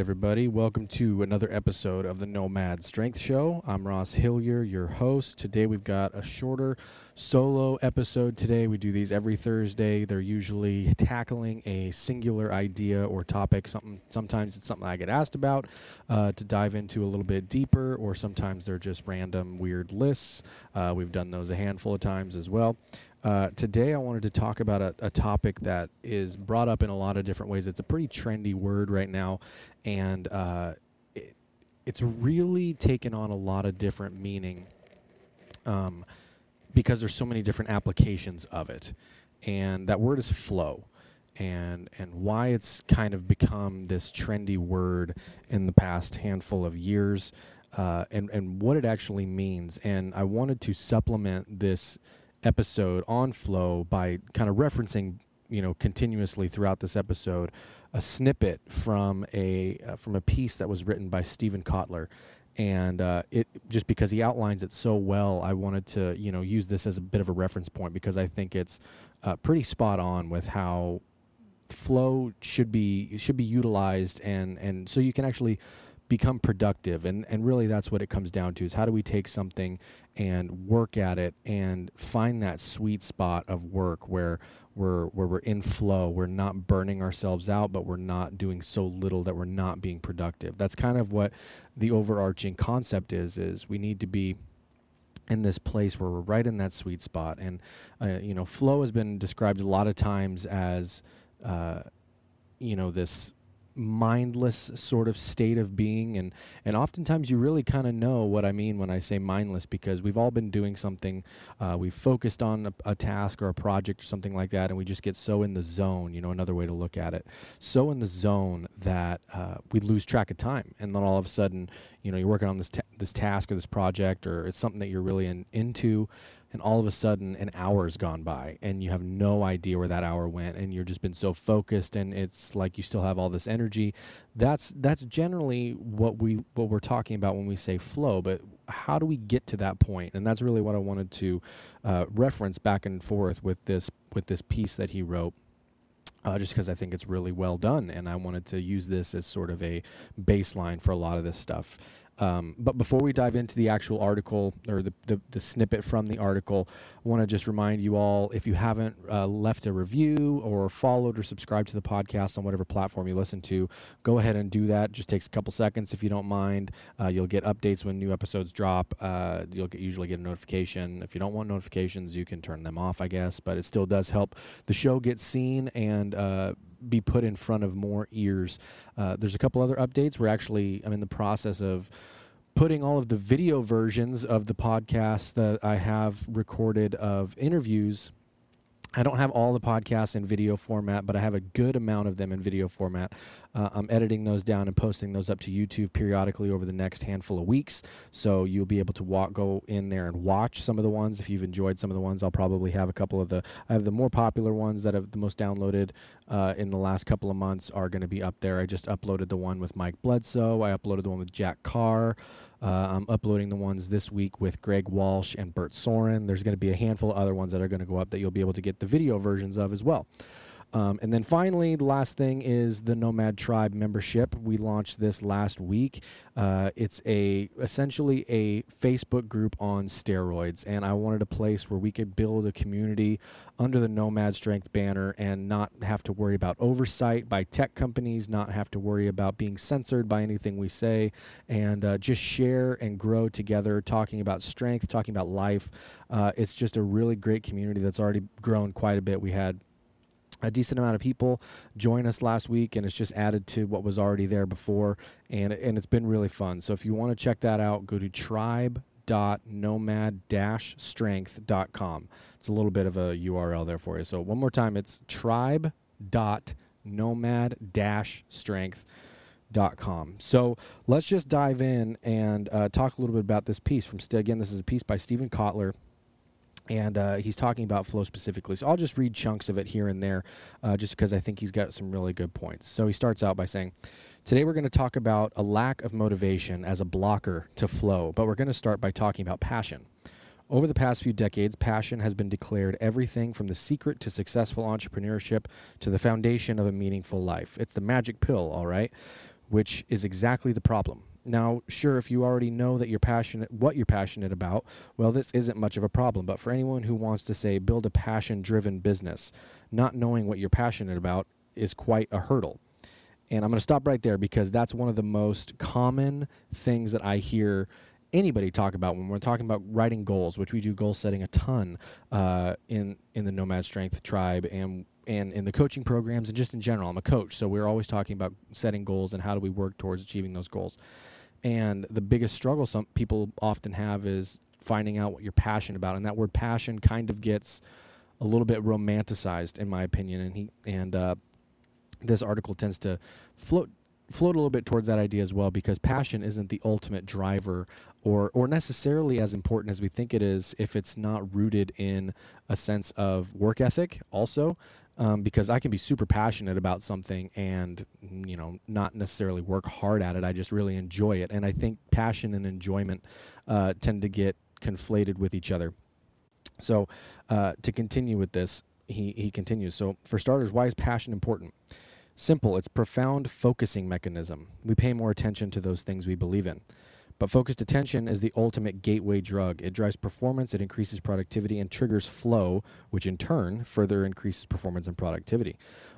Everybody. Welcome to another episode of the Nomad Strength Show. I'm Ross Hillier, your host. Today we've got a shorter solo episode. Today we do these every Thursday. They're usually tackling a singular idea or topic. Something. Sometimes it's something I get asked about uh, to dive into a little bit deeper, or sometimes they're just random weird lists. Uh, we've done those a handful of times as well. Uh, today, I wanted to talk about a, a, topic that is brought up in a lot of different ways. It's a pretty trendy word right now, and uh, it, it's really taken on a lot of different meaning um, because there's so many different applications of it. And that word is flow. And, and why it's kind of become this trendy word in the past handful of years, uh, and, and what it actually means. And I wanted to supplement this episode on flow by kind of referencing you know continuously throughout this episode a snippet from a uh, from a piece that was written by Steven Kotler. And uh, it just because he outlines it so well I wanted to you know use this as a bit of a reference point because I think it's uh, pretty spot on with how flow should be should be utilized and and so you can actually become productive and and really that's what it comes down to is how do we take something and work at it and find that sweet spot of work where we're where we're in flow we're not burning ourselves out but we're not doing so little that we're not being productive. That's kind of what the overarching concept is is we need to be in this place where we're right in that sweet spot. And uh, you know flow has been described a lot of times as uh, you know this mindless sort of state of being and and oftentimes you really kind of know what I mean when I say mindless because we've all been doing something uh, we've focused on a, a, task or a project or something like that and we just get so in the zone you know another way to look at it so in the zone that uh, we lose track of time and then all of a sudden you know you're working on this ta- this task or this project or it's something that you're really in, into and all of a sudden an hour's gone by and you have no idea where that hour went and you're just been so focused and it's like you still have all this energy that's that's generally what we what we're talking about when we say flow but how do we get to that point and that's really what i wanted to uh, reference back and forth with this with this piece that he wrote uh, just because I think it's really well done, and I wanted to use this as sort of a baseline for a lot of this stuff. Um, but before we dive into the actual article or the, the, the snippet from the article, I want to just remind you all if you haven't uh, left a review or followed or subscribed to the podcast on whatever platform you listen to, go ahead and do that. Just takes a couple seconds if you don't mind. Uh, you'll get updates when new episodes drop. Uh, you'll get, usually get a notification. If you don't want notifications, you can turn them off, I guess. But it still does help the show get seen and uh, be put in front of more ears. Uh, there's a couple other updates. We're actually I'm in the process of putting all of the video versions of the podcast that I have recorded of interviews I don't have all the podcasts in video format, but I have a good amount of them in video format. Uh, I'm editing those down and posting those up to YouTube periodically over the next handful of weeks. So you'll be able to walk, go in there and watch some of the ones. If you've enjoyed some of the ones, I'll probably have a couple of the. I have the more popular ones that have the most downloaded uh, in the last couple of months are going to be up there. I just uploaded the one with Mike Bledsoe. I uploaded the one with Jack Carr. Uh, I'm uploading the ones this week with Greg Walsh and Bert Soren. There's going to be a handful of other ones that are going to go up that you'll be able to get the video versions of as well. Um, and then finally, the last thing is the Nomad Tribe membership. We launched this last week. Uh, it's a essentially a Facebook group on steroids, and I wanted a place where we could build a community under the Nomad Strength banner and not have to worry about oversight by tech companies, not have to worry about being censored by anything we say, and uh, just share and grow together, talking about strength, talking about life. Uh, it's just a really great community that's already grown quite a bit. We had a decent amount of people join us last week and it's just added to what was already there before and and it's been really fun. So if you want to check that out go to tribe.nomad-strength.com it's a little bit of a url there for you. So one more time it's tribe.nomad-strength.com so let's just dive in and uh, talk a little bit about this piece from again this is a piece by Steven Kotler and uh, he's talking about flow specifically. So I'll just read chunks of it here and there, uh, just because I think he's got some really good points. So he starts out by saying, Today we're going to talk about a lack of motivation as a blocker to flow, but we're going to start by talking about passion. Over the past few decades, passion has been declared everything from the secret to successful entrepreneurship to the foundation of a meaningful life. It's the magic pill, all right, which is exactly the problem. Now, sure, if you already know that you're passionate, what you're passionate about, well, this isn't much of a problem. But for anyone who wants to say build a passion driven business, not knowing what you're passionate about is quite a hurdle. And I'm going to stop right there because that's one of the most common things that I hear anybody talk about when we're talking about writing goals, which we do goal setting a ton uh, in in the Nomad Strength Tribe and and in the coaching programs and just in general. I'm a coach, so we're always talking about setting goals and how do we work towards achieving those goals. And the biggest struggle some people often have is finding out what you're passionate about, and that word passion kind of gets a little bit romanticized, in my opinion. And he and uh, this article tends to float float a little bit towards that idea as well because passion isn't the ultimate driver or or necessarily as important as we think it is if it's not rooted in a sense of work ethic also um, because I can be super passionate about something and you know not necessarily work hard at it. I just really enjoy it, and I think passion and enjoyment uh, tend to get conflated with each other. So uh, to continue with this, he he continues. So for starters, why is passion important? Simple. It's profound focusing mechanism. We pay more attention to those things we believe in. But focused attention is the ultimate gateway drug. It drives performance, it increases productivity, and triggers flow, which in turn further increases performance and productivity.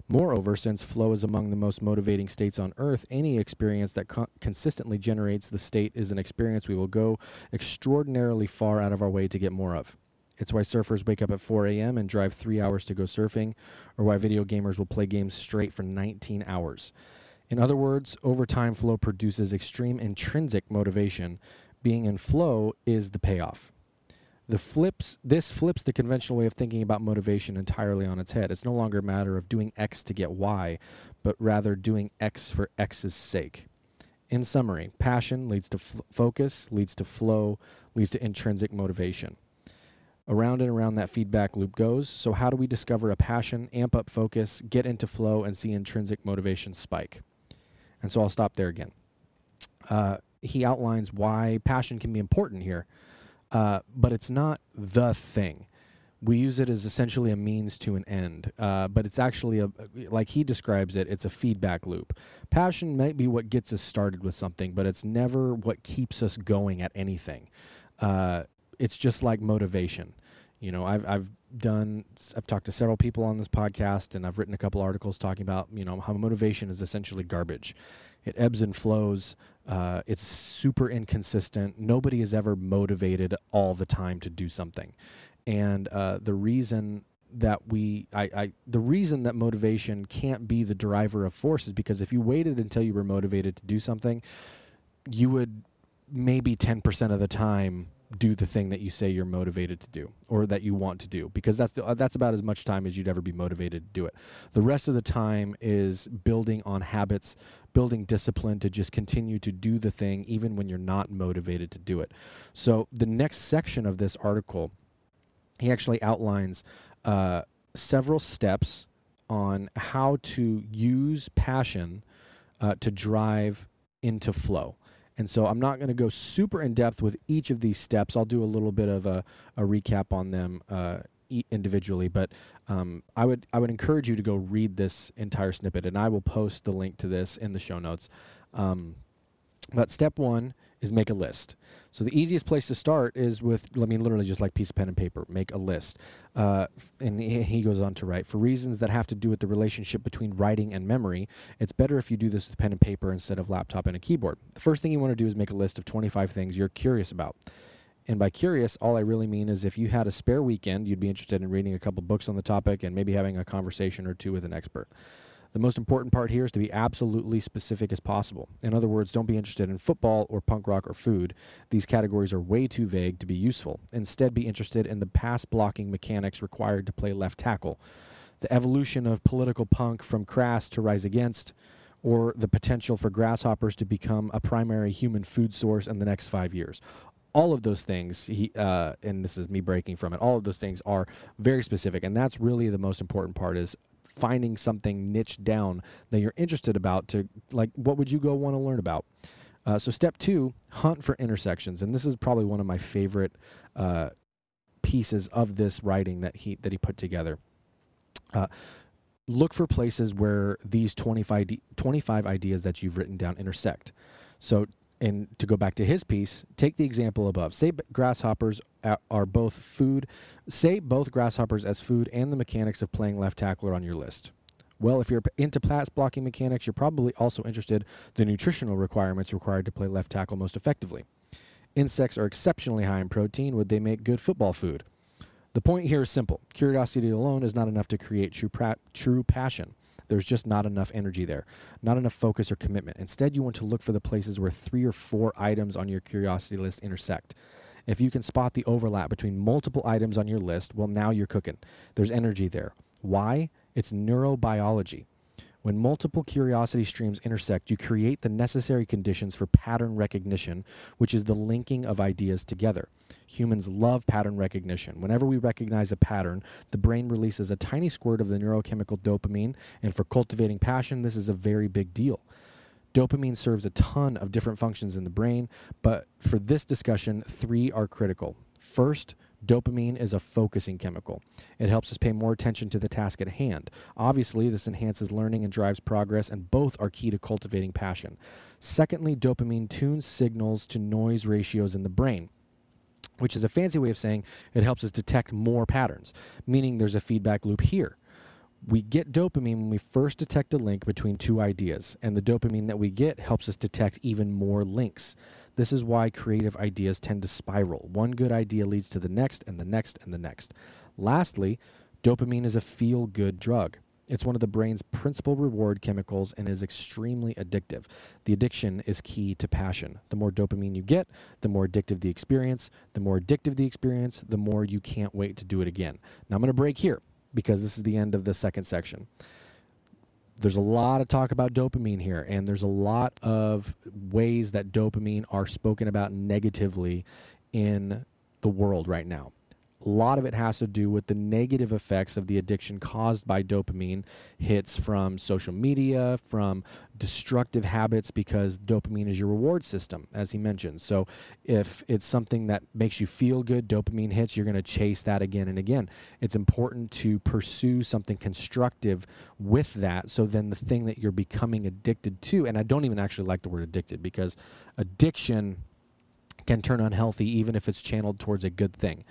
Moreover, since flow is among the most motivating states on earth, any experience that co- consistently generates the state is an experience we will go extraordinarily far out of our way to get more of. It's why surfers wake up at 4 a.m. and drive three hours to go surfing, or why video gamers will play games straight for 19 hours. In other words, overtime flow produces extreme intrinsic motivation. Being in flow is the payoff. The flips this flips the conventional way of thinking about motivation entirely on its head. It's no longer a matter of doing X to get Y, but rather doing X for X's sake. In summary, passion leads to focus, leads to flow, leads to intrinsic motivation. Around and around that feedback loop goes. So, how do we discover a passion, amp up focus, get into flow, and see intrinsic motivation spike? And so I'll stop there again. Uh, he outlines why passion can be important here, uh, but it's not the thing. We use it as essentially a means to an end, uh, but it's actually a, like he describes it, it's a feedback loop. Passion might be what gets us started with something, but it's never what keeps us going at anything. Uh, it's just like motivation. You know, I've, I've done i've talked to several people on this podcast and i've written a couple articles talking about you know how motivation is essentially garbage. It ebbs and flows uh, it's super inconsistent. Nobody is ever motivated all the time to do something. And uh, the reason that we I, I the reason that motivation can't be the driver of force is because if you waited until you were motivated to do something you would maybe 10% of the time do the thing that you say you're motivated to do or that you want to do because that's the, uh, that's about as much time as you'd ever be motivated to do it. The rest of the time is building on habits, building discipline to just continue to do the thing even when you're not motivated to do it. So the next section of this article, he actually outlines uh, several steps on how to use passion uh, to drive into flow. And so I'm not going to go super in depth with each of these steps. I'll do a little bit of a, a recap on them uh, individually, but um, I would I would encourage you to go read this entire snippet, and I will post the link to this in the show notes. Um, but step one is make a list. So the easiest place to start is with, I mean, literally just like piece of pen and paper, make a list. Uh, and he goes on to write, for reasons that have to do with the relationship between writing and memory, it's better if you do this with pen and paper instead of laptop and a keyboard. The first thing you want to do is make a list of 25 things you're curious about. And by curious, all I really mean is if you had a spare weekend, you'd be interested in reading a couple books on the topic and maybe having a conversation or two with an expert. The most important part here is to be absolutely specific as possible. In other words, don't be interested in football or punk rock or food. These categories are way too vague to be useful. Instead, be interested in the pass blocking mechanics required to play left tackle, the evolution of political punk from crass to rise against, or the potential for grasshoppers to become a primary human food source in the next five years all of those things he uh, and this is me breaking from it all of those things are very specific and that's really the most important part is finding something niche down that you're interested about to like what would you go want to learn about? Uh, so step two hunt for intersections and this is probably one of my favorite uh, pieces of this writing that he that he put together. Uh, look for places where these 25, 25 ideas that you've written down intersect. So and to go back to his piece, take the example above. Say grasshoppers are both food. Say both grasshoppers as food and the mechanics of playing left tackler on your list. Well, if you're into pass blocking mechanics, you're probably also interested the nutritional requirements required to play left tackle most effectively. Insects are exceptionally high in protein. Would they make good football food? The point here is simple. Curiosity alone is not enough to create true, pra- true passion. There's just not enough energy there, not enough focus or commitment. Instead, you want to look for the places where three or four items on your curiosity list intersect. If you can spot the overlap between multiple items on your list, well, now you're cooking. There's energy there. Why? It's neurobiology. When multiple curiosity streams intersect, you create the necessary conditions for pattern recognition, which is the linking of ideas together. Humans love pattern recognition. Whenever we recognize a pattern, the brain releases a tiny squirt of the neurochemical dopamine, and for cultivating passion, this is a very big deal. Dopamine serves a ton of different functions in the brain, but for this discussion, three are critical. First, Dopamine is a focusing chemical. It helps us pay more attention to the task at hand. Obviously, this enhances learning and drives progress, and both are key to cultivating passion. Secondly, dopamine tunes signals to noise ratios in the brain which is a fancy way of saying it helps us detect more patterns, meaning there's a feedback loop here. We get dopamine when we first detect a link between two ideas, and the dopamine that we get helps us detect even more links. This is why creative ideas tend to spiral. One good idea leads to the next, and the next, and the next. Lastly, dopamine is a feel good drug. It's one of the brain's principal reward chemicals and is extremely addictive. The addiction is key to passion. The more dopamine you get, the more addictive the experience. The more addictive the experience, the more you can't wait to do it again. Now, I'm going to break here because this is the end of the second section there's a lot of talk about dopamine here, and there's a lot of ways that dopamine are spoken about negatively in the world right now. A lot of it has to do with the negative effects of the addiction caused by dopamine hits from social media, from destructive habits, because dopamine is your reward system, as he mentioned. So if it's something that makes you feel good, dopamine hits, you're going to chase that again and again. It's important to pursue something constructive with that. So then the thing that you're becoming addicted to, and I don't even actually like the word addicted because addiction can turn unhealthy even if it's channeled towards a good thing.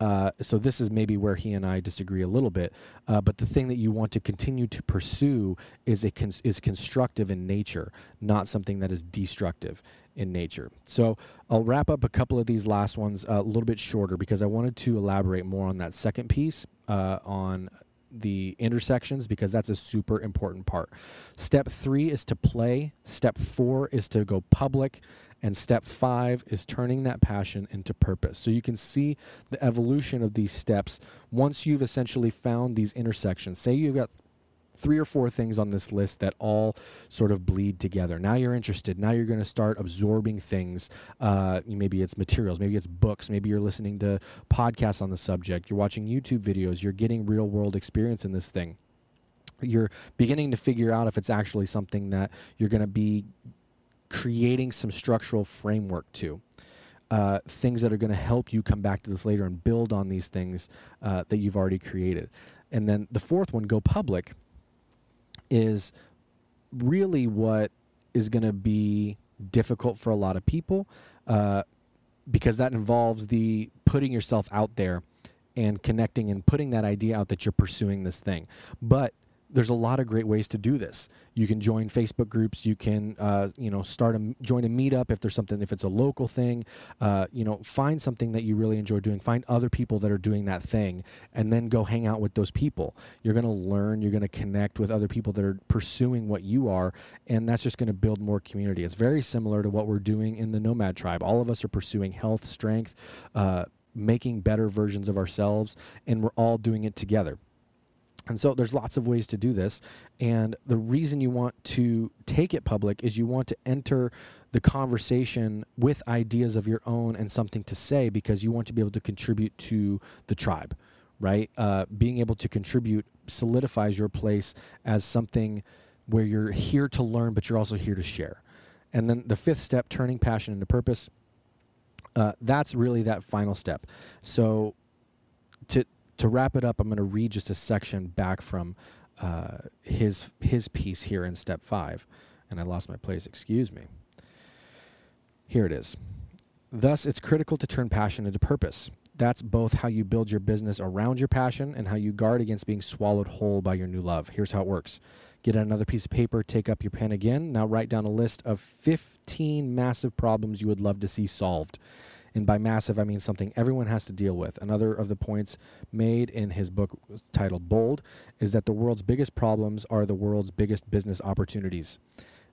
Uh, so this is maybe where he and I disagree a little bit. Uh, but the thing that you want to continue to pursue is a is constructive in nature, not something that is destructive in nature. So I'll wrap up a couple of these last ones uh, a little bit shorter because I wanted to elaborate more on that second piece uh, on the intersections because that's a super important part. Step 3 is to play, step 4 is to go public, and step 5 is turning that passion into purpose. So you can see the evolution of these steps once you've essentially found these intersections. Say you've got three or four things on this list that all sort of bleed together. Now you're interested. Now you're going to start absorbing things. Uh, maybe it's materials, maybe it's books, maybe you're listening to podcasts on the subject, you're watching YouTube videos, you're getting real world experience in this thing. You're beginning to figure out if it's actually something that you're going to be creating some structural framework to. Uh, things that are going to help you come back to this later and build on these things uh, that you've already created. And then the fourth one, go public is really what is going to be difficult for a lot of people uh, because that involves the putting yourself out there and connecting and putting that idea out that you're pursuing this thing. But there's a lot of great ways to do this. You can join Facebook groups. You can, uh, you know, start a join a meetup if there's something. If it's a local thing, uh, you know, find something that you really enjoy doing. Find other people that are doing that thing, and then go hang out with those people. You're going to learn. You're going to connect with other people that are pursuing what you are, and that's just going to build more community. It's very similar to what we're doing in the Nomad Tribe. All of us are pursuing health, strength. Uh, making better versions of ourselves and we're all doing it together and so there's lots of ways to do this. And the reason you want to take it public is you want to enter the conversation with ideas of your own and something to say because you want to be able to contribute to the tribe, right? Uh, being able to contribute solidifies your place as something where you're here to learn, but you're also here to share. And then the fifth step, turning passion into purpose, uh, that's really that final step. So to to wrap it up, I'm going to read just a section back from uh, his his piece here in step five, and I lost my place. Excuse me. Here it is. Thus, it's critical to turn passion into purpose. That's both how you build your business around your passion and how you guard against being swallowed whole by your new love. Here's how it works. Get another piece of paper, take up your pen again. Now write down a list of 15 massive problems you would love to see solved. And by massive, I mean something everyone has to deal with. Another of the points made in his book titled Bold is that the world's biggest problems are the world's biggest business opportunities.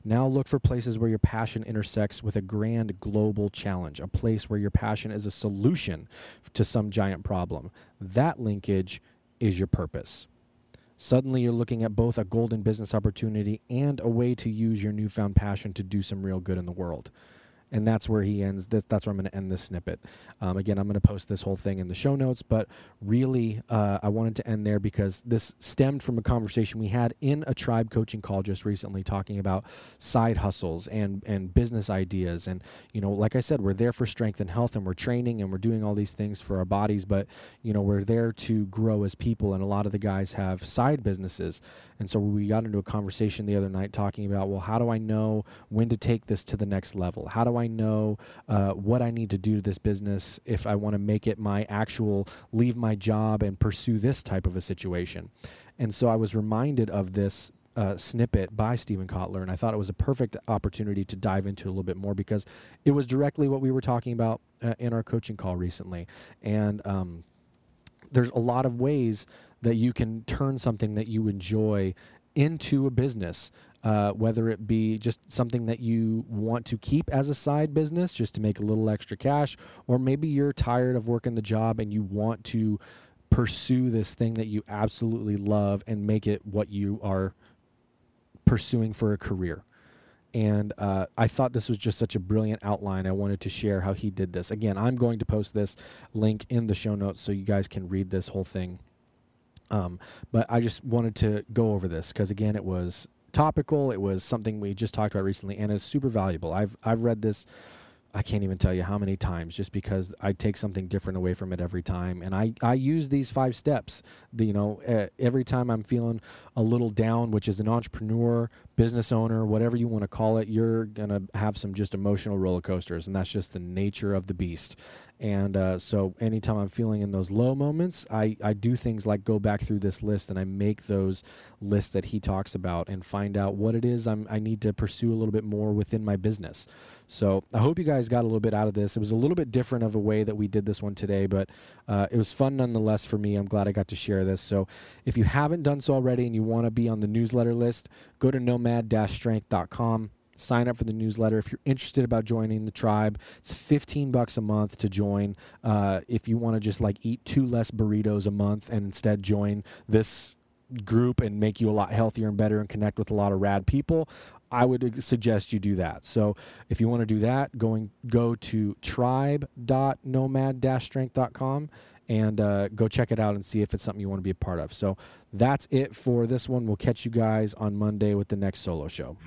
Now look for places where your passion intersects with a grand global challenge, a place where your passion is a solution to some giant problem. That linkage is your purpose. Suddenly, you're looking at both a golden business opportunity and a way to use your newfound passion to do some real good in the world and that's where he ends this that's where i'm going to end this snippet. Um, again i'm going to post this whole thing in the show notes but really uh, i wanted to end there because this stemmed from a conversation we had in a tribe coaching call just recently talking about side hustles and and business ideas. And you know like i said we're there for strength and health and we're training and we're doing all these things for our bodies but you know we're there to grow as people. And a lot of the guys have side businesses. And so we got into a conversation the other night talking about well how do i know when to take this to the next level? How do I know uh, what I need to do to this business if I want to make it my actual leave my job and pursue this type of a situation? And so I was reminded of this uh, snippet by Steven Kotler, and I thought it was a perfect opportunity to dive into a little bit more because it was directly what we were talking about uh, in our coaching call recently. And um, there's a lot of ways that you can turn something that you enjoy into a business uh, whether it be just something that you want to keep as a side business just to make a little extra cash, or maybe you're tired of working the job and you want to pursue this thing that you absolutely love and make it what you are pursuing for a career. And uh, I thought this was just such a brilliant outline. I wanted to share how he did this. Again, I'm going to post this link in the show notes so you guys can read this whole thing. Um, but I just wanted to go over this because, again, it was topical. It was something we just talked about recently, and it's super valuable. I've I've read this. I can't even tell you how many times just because I take something different away from it every time. And I, I use these five steps. The, you know, uh, every time I'm feeling a little down, which is an entrepreneur, business owner, whatever you want to call it, you're going to have some just emotional roller coasters. And that's just the nature of the beast. And uh, so, anytime I'm feeling in those low moments, I, I do things like go back through this list and I make those lists that he talks about and find out what it is I'm, I need to pursue a little bit more within my business. So, I hope you guys got a little bit out of this. It was a little bit different of a way that we did this one today, but uh, it was fun nonetheless for me. I'm glad I got to share this. So, if you haven't done so already and you want to be on the newsletter list, go to nomad strength.com sign up for the newsletter if you're interested about joining the tribe it's 15 bucks a month to join uh, if you want to just like eat two less burritos a month and instead join this group and make you a lot healthier and better and connect with a lot of rad people i would suggest you do that. So if you want to do that going go to tribe.nomad-strength.com and uh, go check it out and see if it's something you want to be a part of. So that's it for this one. We'll catch you guys on monday with the next solo show